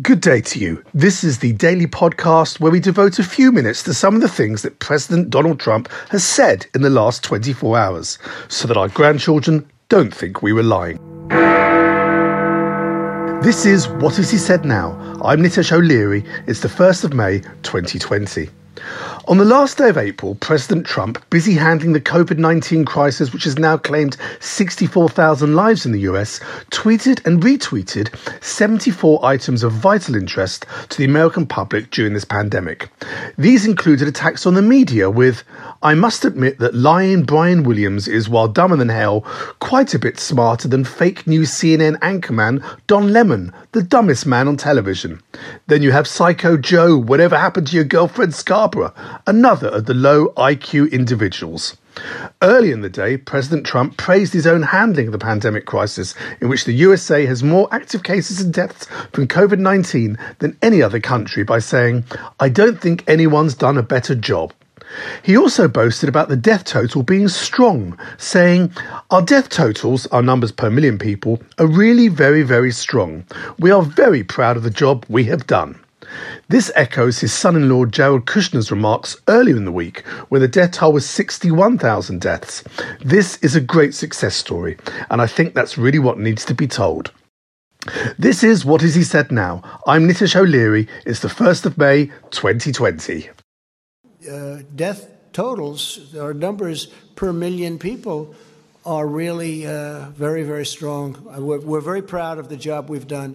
Good day to you. This is the daily podcast where we devote a few minutes to some of the things that President Donald Trump has said in the last 24 hours so that our grandchildren don't think we were lying. This is What Has He Said Now? I'm Nitesh O'Leary. It's the 1st of May 2020. On the last day of April, President Trump, busy handling the COVID 19 crisis, which has now claimed 64,000 lives in the US, tweeted and retweeted 74 items of vital interest to the American public during this pandemic. These included attacks on the media with, I must admit that lying Brian Williams is, while dumber than hell, quite a bit smarter than fake news CNN anchorman Don Lemon, the dumbest man on television. Then you have Psycho Joe, whatever happened to your girlfriend Scarborough? Another of the low IQ individuals. Early in the day, President Trump praised his own handling of the pandemic crisis, in which the USA has more active cases and deaths from COVID 19 than any other country, by saying, I don't think anyone's done a better job. He also boasted about the death total being strong, saying, Our death totals, our numbers per million people, are really very, very strong. We are very proud of the job we have done. This echoes his son in law Jared Kushner's remarks earlier in the week, when the death toll was 61,000 deaths. This is a great success story, and I think that's really what needs to be told. This is What Is He Said Now? I'm Nitish O'Leary. It's the 1st of May, 2020. Uh, death totals, or numbers per million people, are really uh, very, very strong. We're, we're very proud of the job we've done.